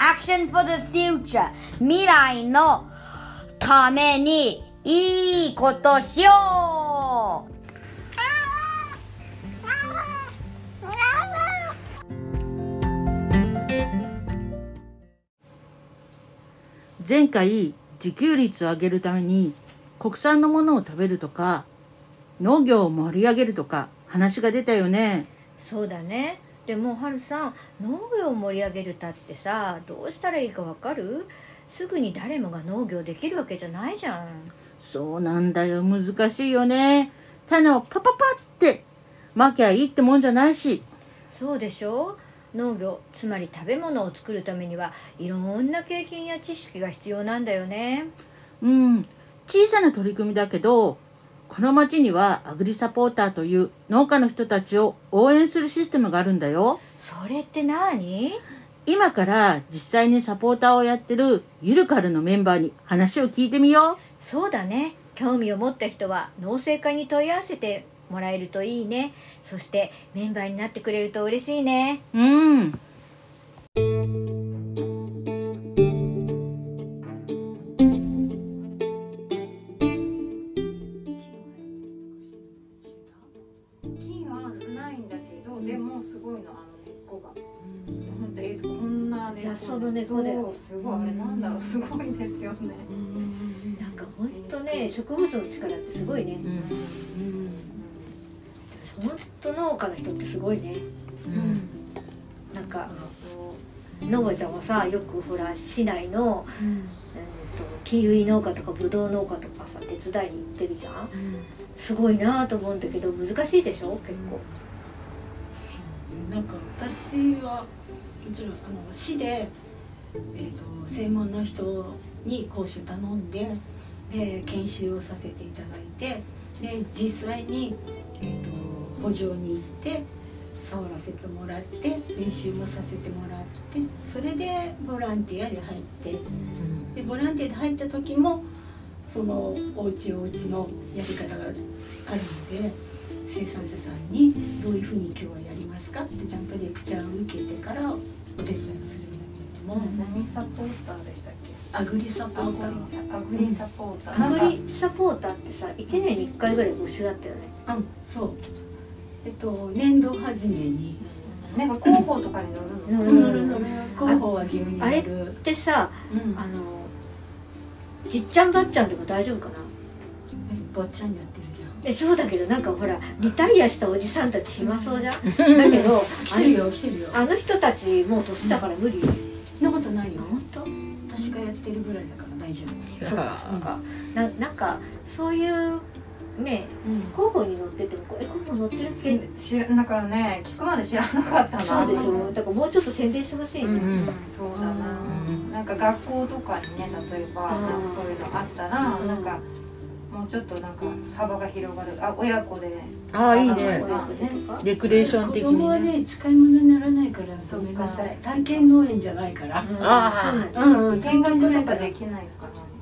Action for the future. 未来のためにいいことしよう。前回自給率を上げるために国産のものを食べるとか農業を盛り上げるとか話が出たよね。そうだねでもはるさん農業を盛り上げるたってさどうしたらいいかわかる？すぐに誰もが農業できるわけじゃないじゃん。そうなんだよ。難しいよね。種をパパパってまきゃいいってもんじゃないし。そうでしょ？農業つまり食べ物を作るためにはいろんな経験や知識が必要なんだよね。うん。小さな取り組みだけどこの町にはアグリサポーターという農家の人たちを応援するシステムがあるんだよ。それって何？今から実際にサポーターをやってるゆるカルのメンバーに話を聞いてみよそうだね。興味を持った人は農政課に問い合わせてもらえるといいね。そしてメンバーになってくれると嬉しいね。ううんの根っこだよそうすごいあれなんだろうすごいですよね、なんかほんとね植物の力ってすごいね。ほん。と農家の人ってすごいね。なんかのぼちゃんはさよくほら市内の、うん、とキウイ農家とかブドウ農家とかさ手伝いに行ってるじゃん、すごいなと思うんだけど難しいでしょ？結構、なんか私はもちろんあの市で、えー、と専門の人に講習頼んでで研修をさせていただいてで実際に、えー、と補助に行って触らせてもらって練習もさせてもらってそれでボランティアで入ってでボランティアで入った時もそのおうちおうちのやり方があるので生産者さんにどういうふうに今日はやりますかってちゃんとレクチャーを受けてからお手伝いをするんだけれども何サポーターでしたっけ？アグリサポーター。アグリサポーター、アグリサポーターってさ1年に1回ぐらい募集あったよね。うんそう。えっと年度初めに。なんか広報とかに載るの？載る載る広報はちなみにあれってさうん。あのじっちゃんばっちゃんでも大丈夫かな？え坊ちゃんやってるじゃん。えそうだけどなんかほらリタイアしたおじさんたち暇そうじゃん？だけど 来てるよ来てるよ。あの人たちもう年だから無理？そんなことないよ本当？私がやってるぐらいだから大丈夫。そうか。そうかななんかそういうね広報に乗っててもえ広報乗ってるっけ、知らだからね聞くまで知らなかったな。そうでしょ。だからもうちょっと宣伝してほしいね、うん、そうだな、うん。なんか学校とかにね例えばうんなんかそういうのあったら、うん。なんかもうちょっとなんか幅が広がる。あ親子で。ああいいね。レクレーション的子供はにねね使い物にならないからごめんなさい。体験農園じゃないから。うん。あーそうなんだうんうん見学とかないからできないか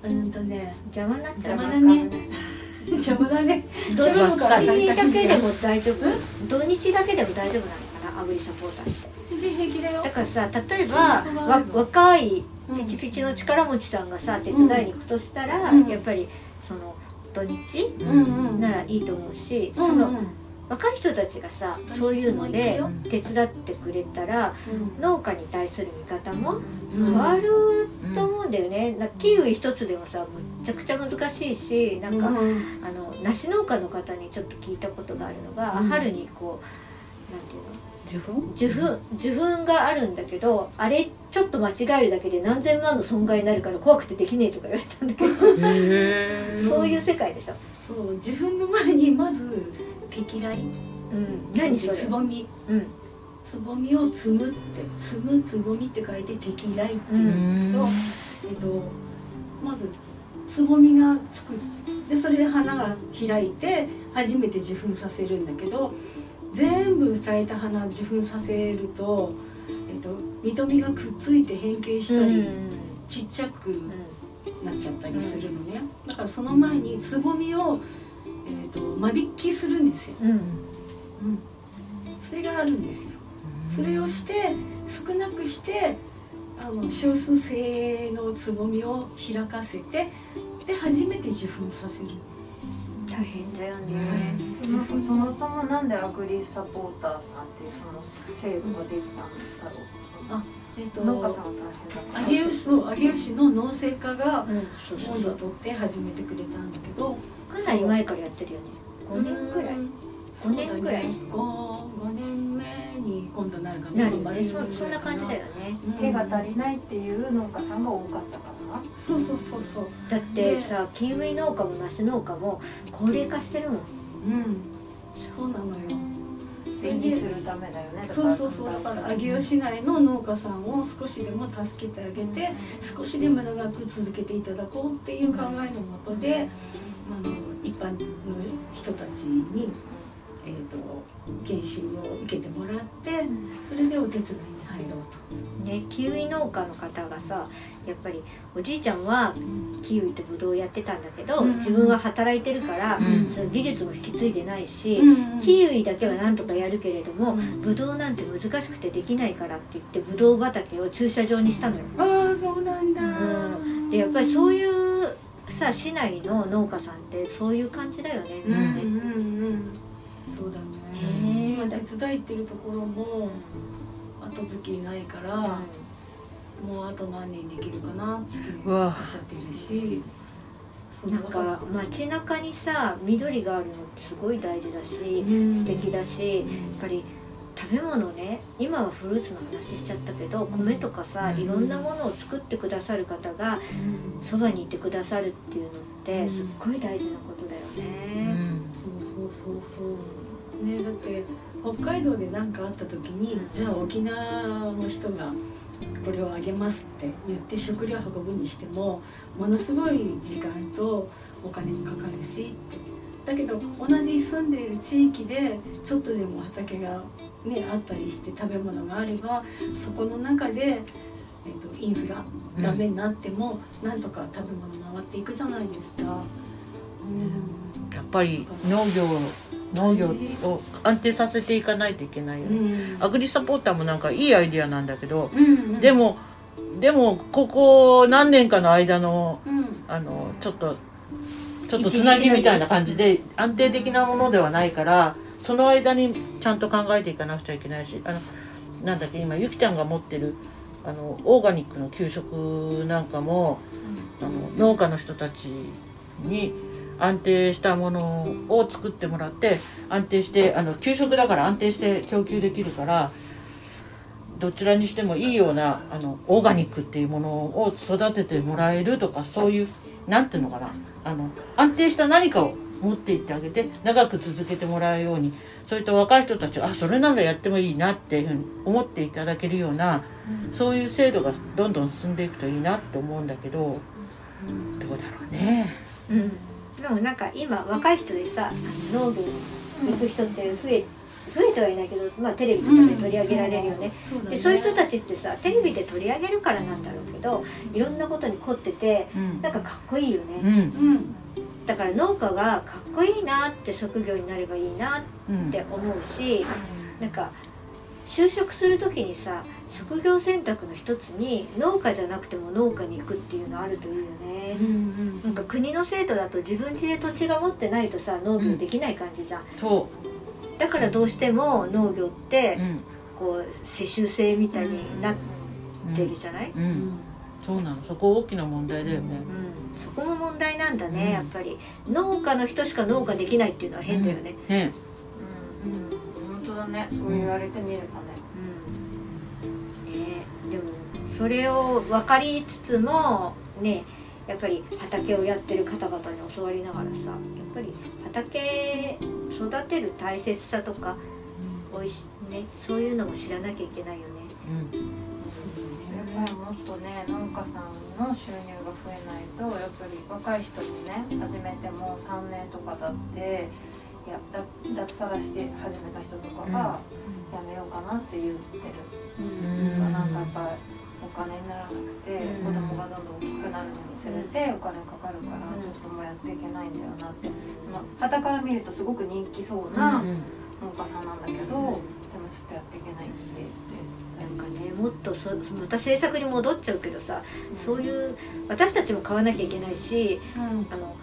うんとね。邪魔になっちゃう。邪魔だね。邪魔だね。土日だけでも大丈夫？土日だけでも大丈夫なのかな？アグリサポーターって。全然平気だよだからさ例え仕ばわ若いうんピチピチの力持ちさんがさ手伝いに行くとしたら、うん。やっぱりその土日ならいいと思うし、うんその若い人たちがさそういうので土手伝ってくれたらうん。農家に対する見方もうん。変わると思うんだよね、なキウイ一つでもさむっちゃくちゃ難しいしなんか、うん。あの梨農家の方にちょっと聞いたことがあるのが、うん。春にこうなんていうの？受粉？受粉受粉があるんだけどあれちょっと間違えるだけで何千万の損害になるから怖くてできねえとか言われたんだけど、でしょ、そう受粉の前にまず適来うん、何それ？つぼみ。うん。つぼみを摘むって摘むつぼみって書いて適来って言うんですけど、えっとまずつぼみがつく。でそれで花が開いて初めて受粉させるんだけど全部咲いた花受粉させると、えっと、実と実がくっついて変形したり、ちっちゃくなっちゃったりするのね、だからその前につぼみを、えっと間引きするんですよ、うん。うん。うん、それがあるんですよ。それをして少なくしてあの少数性のつぼみを開かせてで初めて受粉させる。大変だよね、そもそもそもなんでアグリサポーターさんっていうその制度ができたんだろえっとう農家さんは大変だから有吉の農政家が温度を取って始めてくれたんだけどかなり前からやってるよね。5年ぐらい。そうだね五年ぐらい。5, 5年目に今度なるかななるそそんな感じだよね。うん。手が足りないっていう農家さんが多かったからそうそうそうそう。だってさキウイ農家も梨農家も高齢化してるもん。うん。そうなのよ維持するためだよねそうそうそうだから上尾市内の農家さんを少しでも助けてあげて少しでも長く続けていただこうっていう考えのもとであの一般の人たちに、えー、と研修を受けてもらってそれでお手伝いに入ろうと。ねキウイ農家の方がさやっぱりおじいちゃんはキウイとブドウやってたんだけど、うん自分は働いてるから、うんその技術も引き継いでないし、うんキウイだけはなんとかやるけれども、うんブドウなんて難しくてできないからって言ってブドウ畑を駐車場にしたのよ。ああそうなんだ、うん。でやっぱりそういうさ市内の農家さんってそういう感じだよね。うんうんねうん。そうだね。ね今手伝いってるところも後付けないから、もうあと何年できるかなっておっしゃってるしそうなんか街中にさ緑があるのってすごい大事だし、うん。素敵だしやっぱり食べ物ね今はフルーツの話しちゃったけど米とかさうん。いろんなものを作ってくださる方がそばにいてくださるっていうのってすっごい大事なことだようね。ん。そうそうそうそう。ねだって北海道で何かあった時にじゃあ沖縄の人がこれをあげますって言って食料運ぶにしてもものすごい時間とお金もかかるしってだけど同じ住んでいる地域でちょっとでも畑が、ね、あったりして食べ物があればそこの中で、えっとインフラダメになっても、なんとか食べ物回っていくじゃないですか。うんやっぱり農業農業を安定させていかないといけないよね、アグリサポーターもなんかいいアイディアなんだけど、うんでもでもここ何年かの間のうん。あのちょっとちょっとつなぎみたいな感じで安定的なものではないからその間にちゃんと考えていかなくちゃいけないしあのなんだっけ今ゆきちゃんが持ってるあのオーガニックの給食なんかもあの農家の人たちに安定したものを作ってもらって安定してあの給食だから安定して供給できるからどちらにしてもいいようなあのオーガニックっていうものを育ててもらえるとかそういうなんていうのかな。あの安定した何かを持っていってあげて長く続けてもらうようにそういった若い人たちがあそれならやってもいいなっていうふうに思っていただけるようなそういう制度がどんどん進んでいくといいなって思うんだけどどうだろうね。うんでもなんか今若い人でさ農業に行く人って増え増えてはいないけど、まあ、テレビとかで取り上げられるよね、そうだね。でそういう人たちってさテレビで取り上げるからなんだろうけどいろんなことに凝っててうん。なんかかっこいいよね、うん。うんだから農家がかっこいいなって職業になればいいなうんって思うしなんか就職する時にさ職業選択の一つに農家じゃなくても農家に行くっていうのあるといいよね、うんなんか国の制度だと自分家で土地が持ってないとさ農業できない感じじゃん、そだからどうしても農業っう、てうん。こう世襲制みたいになっうんてるじゃない、うん。うん。そうなの。そこ大きな問題だよね。うん、そこも問題なんだね、うん。やっぱり。農家の人しか農家できないっていうのは変だよね、ね。うん。本当だね。そう言われてみればねそれを分かりつつもねやっぱり畑をやってる方々に教わりながらさやっぱり畑育てる大切さとかおいしねそういうのも知らなきゃいけないよね。うん。やっぱりもっとね農家さんの収入が増えないとやっぱり若い人にね始めても3年とか経っていやだ脱サラして始めた人とかがやめようかなって言ってる、うん。そうなんかやっぱ金にならなくて、うん。子供がどんどん大きくなるのにつれてお金かかるからちょっともうやっていけないんだよなって、まあ、傍から見るとすごく人気そうなうん農家さんなんだけど、でもちょっとやっていけないって言って。なんかねもっとそまた制作に戻っちゃうけどさ、そういう私たちも買わなきゃいけないしうん。あの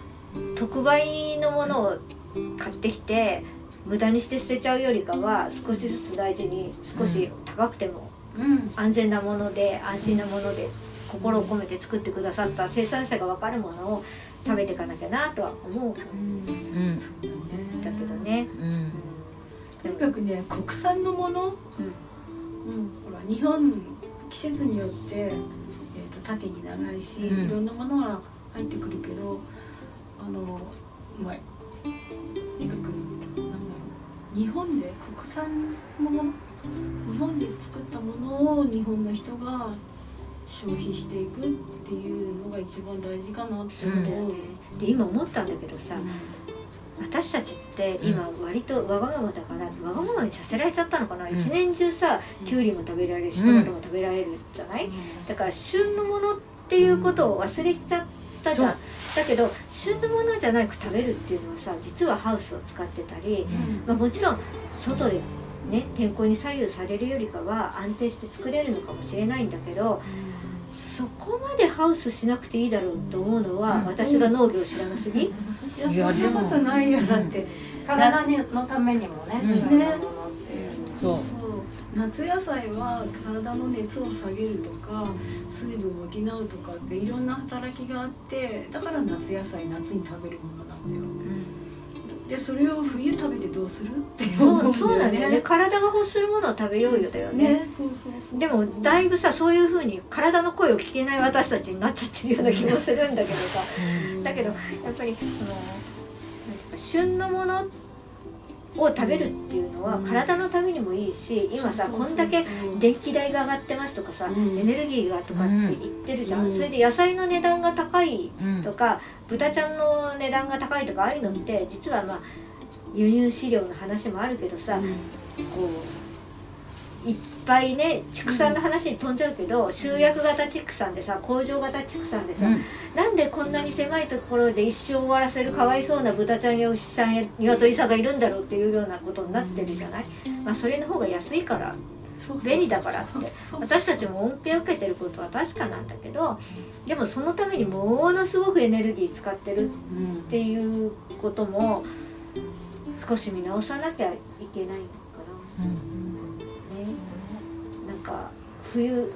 特売のものを買ってきて無駄にして捨てちゃうよりかは少しずつ大事に少し高くてもうん安全なもので安心なもので心を込めて作ってくださった生産者が分かるものを食べていかなきゃなとは思うん。うん。だけどね。うん。とにかくね国産のもの、うん、ほら日本季節によって、えー、と縦に長いし、うん。いろんなものは入ってくるけどあのまあとにかくなんだろう日本で国産のもの日本で作ったものを日本の人が消費していくっていうのが一番大事かなって思う。で今思ったんだけどさ私たちって今割とわがままだからわがままにさせられちゃったのかな、うん。一年中さきゅうりも食べられるしトマトも食べられるじゃない、だから旬のものっていうことを忘れちゃったじゃん、だけど旬のものじゃなく食べるっていうのはさ実はハウスを使ってたり、まあ、もちろん外でね天候に左右されるよりかは安定して作れるのかもしれないんだけどそこまでハウスしなくていいだろうと思うのは、うん。私が農業を知らなすぎ、いやそんなことないよだって、体にのためにもねうん。旬なものっていうそう。そう。夏野菜は体の熱を下げるとか水分を補うとかっていろんな働きがあってだから夏野菜夏に食べるものなんだよでそれを冬食べてどうする？って思そうそうなんだよね。体が欲するものを食べようよだよね。でもだいぶさそういうふうに体の声を聞けない私たちになっちゃってるような気もするんだけどさ。だけどやっぱりその旬のものを食べるっていうのは体のためにもいいし今さこんだけ電気代が上がってますとかさ、うん。エネルギーがとかって言ってるじゃん、うん。それで野菜の値段が高いうん。とか豚ちゃんの値段が高いとかああいうのって実はまあ輸入飼料の話もあるけどさ、こういっぱいね畜産の話に飛んじゃうけど集約型畜産でさ工場型畜産でさ、うん。なんでこんなに狭いところで一生終わらせるかわいそうな豚ちゃんや牛さんや鶏さんがいるんだろうっていうようなことになってるじゃない、まあ、それの方が安いから便利だからって。私たちも恩恵を受けてることは確かなんだけどでもそのためにものすごくエネルギー使ってるっていうことも少し見直さなきゃいけないのかな。ね、なんか冬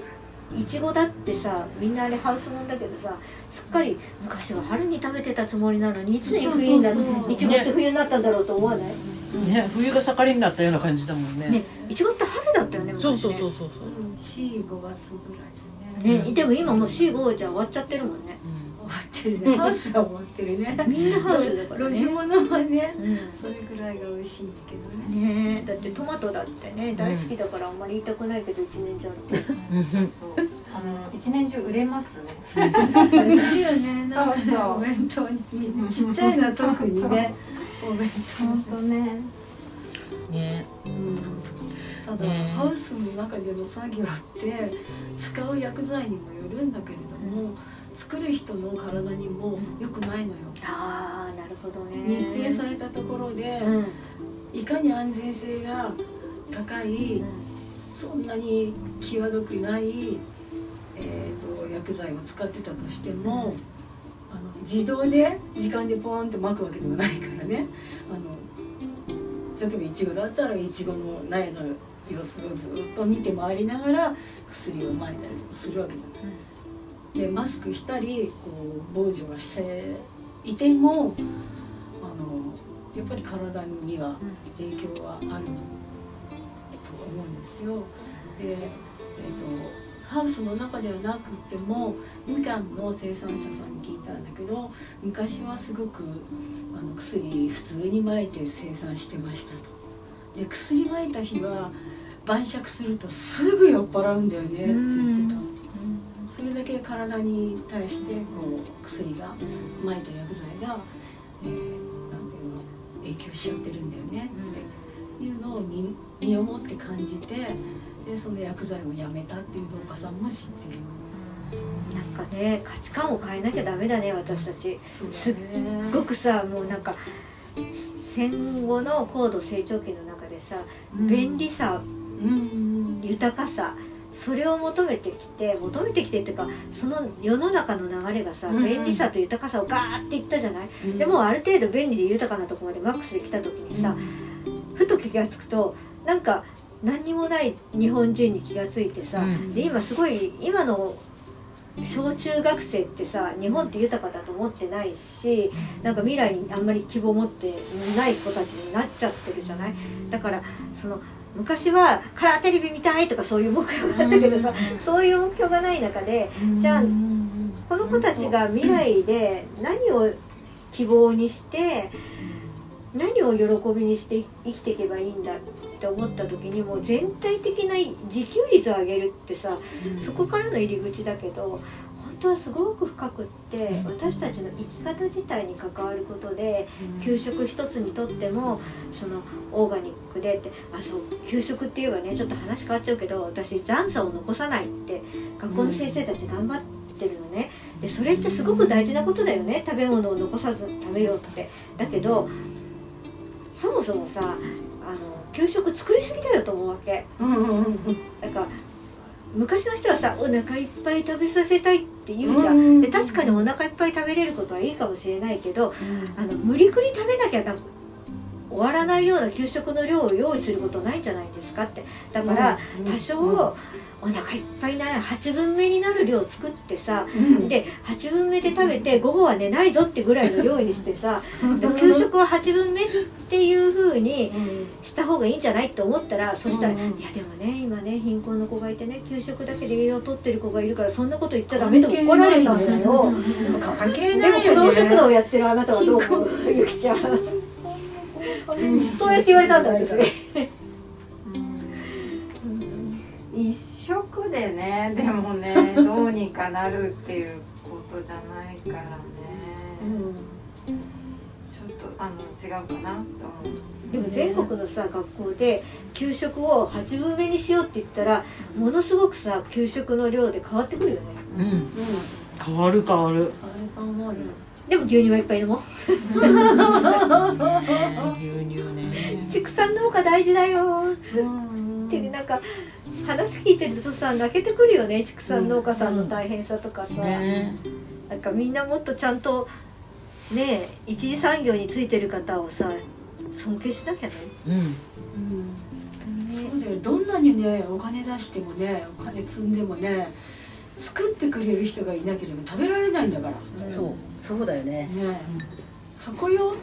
いちごだってさみんなあれハウスもんだけどさすっかり昔は春に食べてたつもりなのにいつに冬になそうそうそう。いちごって冬になったんだろうと思わない、ね冬が盛りになったような感じだもんね。ねいちごって春だったよね昔そうね。そうそうそうそう。45月ぐらいでね。ねでも今もう C5 じゃ終わっちゃってるもんね。終わってるね。ハウスは終わってるね。みんなハウスだから路地ね、物はねうん。それぐらいが美味しいけどね。ねえだってトマトだってね大好きだからあんまり言いたくないけど一年中ある。うん。そうあの一年中売れますね。いるよね。そうそう。お弁当に。ちっちゃいのは特にねお弁本当。ね。ね当ただ、ね。ハウスの中での作業って使う薬剤にもよるんだけれども作る人の体にも良くないのよ。ああなるほどね。密閉されたところでうん。いかに安全性が高いそんなに際どくない、えー、と薬剤を使ってたとしても自動で時間でポーンって巻くわけでもないからねあの例えばイチゴだったらイチゴの苗の様子をずっと見て回りながら薬を撒いたりとかするわけじゃない。でマスクしたりこう防除はしていてもあのやっぱり体には影響はあると思うんですよ。で、えー、とハウスの中ではなくてもみかんの生産者さんに聞いたんだけど昔はすごくあの薬普通に撒いて生産してましたと。で薬撒いた日は晩酌するとすぐ酔っ払うんだよねって言ってた。それだけ体に対してこう薬が撒いた薬剤が、えーなんていうの影響しちゃってるんだよねっていうのを身身をもって感じてでその薬剤をやめたっていう農家さんも知ってる。なんかね価値観を変えなきゃダメだね私たち。すっごくさもうなんか戦後の高度成長期の中でさ便利さうん。豊かさそれを求めてきて求めてきてっていうかその世の中の流れがさうん便利さと豊かさをガーっていったじゃない、でもある程度便利で豊かなところまでマックスで来た時にさ、ふと気が付くとなんか何にもない日本人に気が付いてさ、うん。で今すごい今の小中学生ってさ日本って豊かだと思ってないしなんか未来にあんまり希望を持ってない子たちになっちゃってるじゃない？だからその昔はカラーテレビ見たいとかそういう目標があったけどさ、そういう目標がない中でじゃあこの子たちが未来で何を希望にして何を喜びにして生きていけばいいんだって思った時にもう全体的な自給率を上げるってさそこからの入り口だけど本当はすごく深くって私たちの生き方自体に関わることで給食一つにとってもそのオーガニックでってあそう給食って言えばねちょっと話変わっちゃうけど私残差を残さないって学校の先生たち頑張ってるのね。でそれってすごく大事なことだよね。食べ物を残さず食べようって。だけどそもそもさあの給食作りすぎだよと思うわけ。うんうんうんなんか昔の人はさお腹いっぱい食べさせたいって言うじゃうんんで確かにお腹いっぱい食べれることはいいかもしれないけどあの無理くり食べなきゃ終わらないような給食の量を用意することないんじゃないですかって。だから多少お腹いっぱいなら8分目になる量作ってさで8分目で食べて午後は寝ないぞってぐらいの量にしてさで給食は8分目っていう風にした方がいいんじゃないって思ったらそしたら「いうん。やでもね今ね貧困の子がいてね給食だけで栄養を取ってる子がいるからそんなこと言っちゃダメ」と怒られたんだよ。関係でもないよ子供食堂ねをやってるあなたはどう思う？ゆきちゃんそうやって言われたんだ私。一食でねでもねどうにかなるっていうことじゃないからね、ちょっとあの違うかなと思う。でも全国のさ学校で給食を8分目にしようって言ったらものすごくさ給食の量で変わってくるよね。うん。変わる変わる。でも牛乳はいっぱい飲もう牛乳ね。畜産農家大事だよ。ってなんか話聞いてるとさ泣けてくるよね。畜産農家さんの大変さとかさ、ね。なんかみんなもっとちゃんとね一次産業についてる方をさ尊敬しなきゃね。うん。そうだよどんなにねお金出してもねお金積んでもね作ってくれる人がいなければ食べられないんだから。ねそう。そうだよね。そこよ。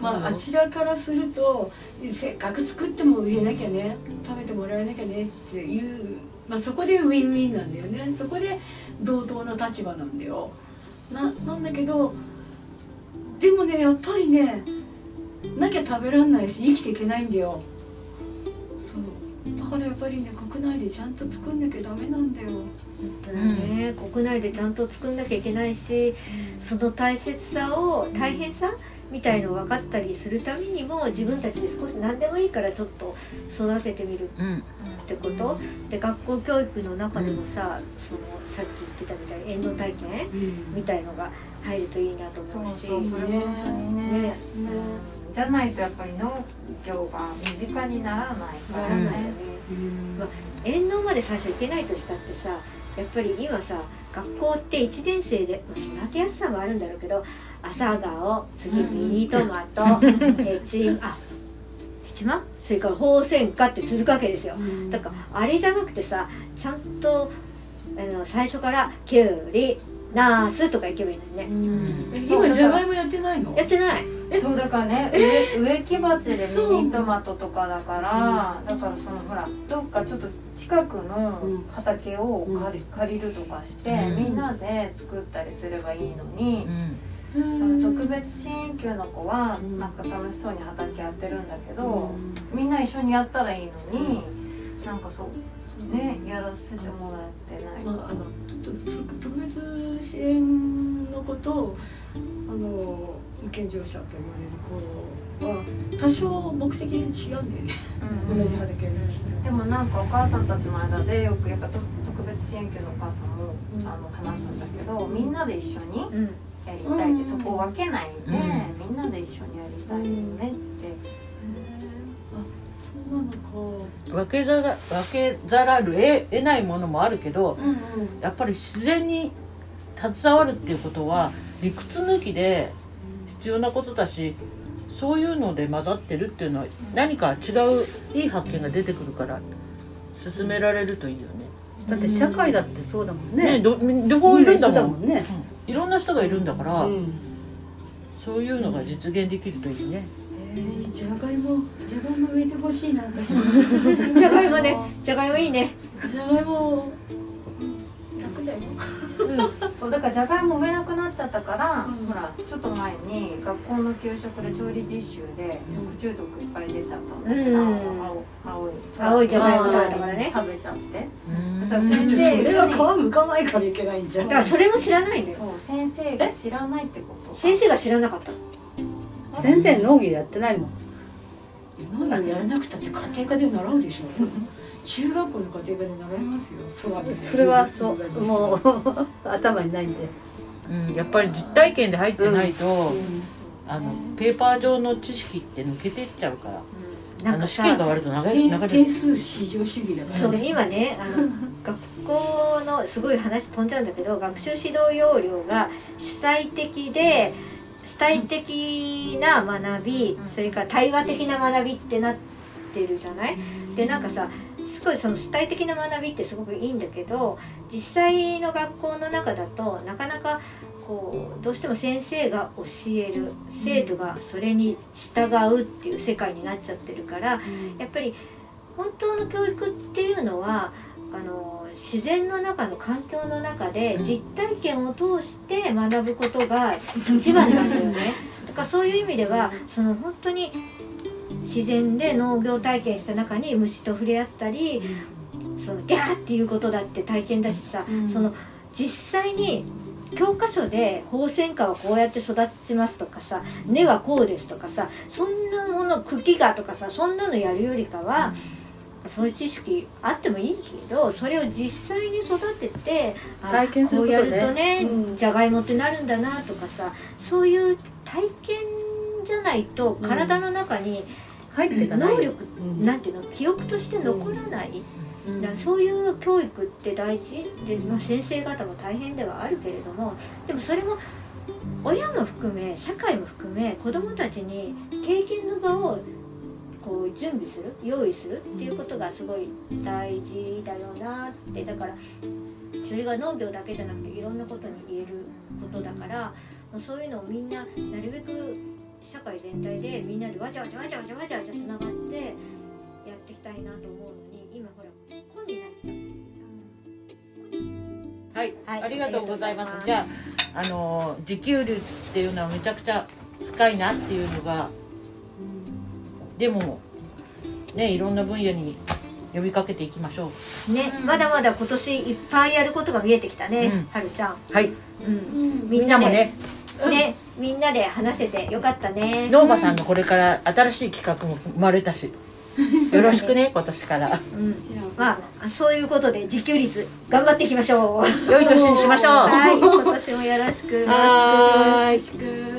まああちらからするとせっかく作っても売れなきゃね食べてもらえなきゃねっていう、まあ、そこでウィンウィンなんだよね。そこで同等の立場なんだよ。ななんだけどでもねやっぱりねなきゃ食べらんないし生きていけないんだよ。そう。だからやっぱりね国内でちゃんと作んなきゃダメなんだよね、国内でちゃんと作んなきゃいけないし、その大切さを大変さみたいのを分かったりするためにも自分たちで少し何でもいいからちょっと育ててみるうん。ってこと。で学校教育の中でもさ、そのさっき言ってたみたいに遠慮体験みたいのが入るといいなと思うし。そうそれ本当にね。ね。うん。じゃないとやっぱり農業が身近にならないからならないよねね、まあ、遠農まで最初行けないとしたってさやっぱり今さ学校って1年生でまあ育てやすさもあるんだろうけど朝顔次ミニトマト ヘチあヘチマ？それからホウセンカって続くわけですよ。だからあれじゃなくてさちゃんとあの最初からキュウリナースとか行けばいいのにね。え今じゃがいもやってないの？やってない。そうだからね植植木鉢でミニトマトとかだから、だからそのほらどっかちょっと近くの畑を借り,、借りるとかして、うん。みんなで作ったりすればいいのにう、ん。その特別支援級の子はなんか楽しそうに畑やってるんだけど、みんな一緒にやったらいいのに、なんかそうねやらせてもらってないまあ、あのちょっとつ特別支援の子とあの健常者と言われる子は多少目的に違うんだよね、うん。同じ畑にしてでもなんかお母さんたちの間でよくやっぱ特特別支援級のお母さんも、うん。あの話すんだけどみんなで一緒にうん。やりたいって、うん。そこを分けないで、うん。みんなで一緒にやりたいよねって、そうのか。分けざら分けざらる得得ないものもあるけどうんうん。やっぱり自然に携わるっていうことは理屈抜きで必要なことだしそういうので混ざってるっていうのは何か違ういい発見が出てくるから進められるといいよね。だって社会だってそうだもんね。ねど両方いるんだもん。だもんね。いろんな人がいるんだから、うん。そういうのが実現できるといいね。えー、じゃがいもじゃがいも植えてほしいな私。じゃがいもねじゃがいもいいね。じゃがいも楽だよそうだからじゃがいも植えなくなっちゃったから、うん。ほらちょっと前に学校の給食で調理実習で食中毒いっぱい出ちゃったの、うん。青青い。青いじゃがいも食べたからね。食べちゃって。うん。そう先生それは皮むかないからいけないんじゃんだからそれも知らないんだよ。そう先生が知らないってこと。先生が知らなかったの？先生農業やってないもん。今やらなくたって家庭科で習うでしょ中学校の家庭科で習いますよ。それはそうもう 頭にないんで。うん、やっぱり実体験で入ってないと、うん。あのペーパー上の知識って抜けていっちゃうから、あの試なんかさ験が終わると流れ点流れ点る数至上主義だかそうらね今ねあの学校のすごい話飛んじゃうんだけど学習指導要領が主体的で主体的な学びそれから対話的な学びってなってるじゃない？でなんかさすごいその主体的な学びってすごくいいんだけど実際の学校の中だとなかなかこうどうしても先生が教える生徒がそれに従うっていう世界になっちゃってるからやっぱり本当の教育っていうのはあの自然の中の環境の中でうん。実体験を通して学ぶことが一番なんだよね。だからそういう意味ではその本当に自然で農業体験した中に虫と触れ合ったりそのギャーっていうことだって体験だしさ、うん。その実際に教科書でホウセンカはこうやって育ちますとかさ根はこうですとかさそんなもの茎がとかさそんなのやるよりかは、そういう知識あってもいいけどそれを実際に育ててあ体験するこうやるとね、うん。じゃがいもってなるんだなとかさそういう体験じゃないと体の中に入っていかない。能力、うん。なんていうの？記憶として残らない。うん。だからそういう教育って大事で、まあ、先生方も大変ではあるけれどもでもそれも親も含め社会も含め子どもたちに経験の場をこう準備する用意するっていうことがすごい大事だよなって。だからそれが農業だけじゃなくていろんなことに言えることだからそういうのをみんななるべく社会全体でみんなでわちゃわちゃわちゃわちゃわちゃわちゃつながってやっていきたいなと思うのに今ほら本になっちゃう。はい、はい。ありがとうございます。じゃああの自給率っていうのはめちゃくちゃ深いなっていうのがでもねいろんな分野に呼びかけていきましょう。ね、まだまだ今年いっぱいやることが見えてきたね、うん。はるちゃん。はい。うん、みんなもね。ね、みんなで話せてよかったね。農家さんのこれから新しい企画も生まれたしよろしくね今年からうん、まあ、そういうことで自給率頑張っていきましょう。良い年にしましょうはい、今年もよろしく。よろしくしましく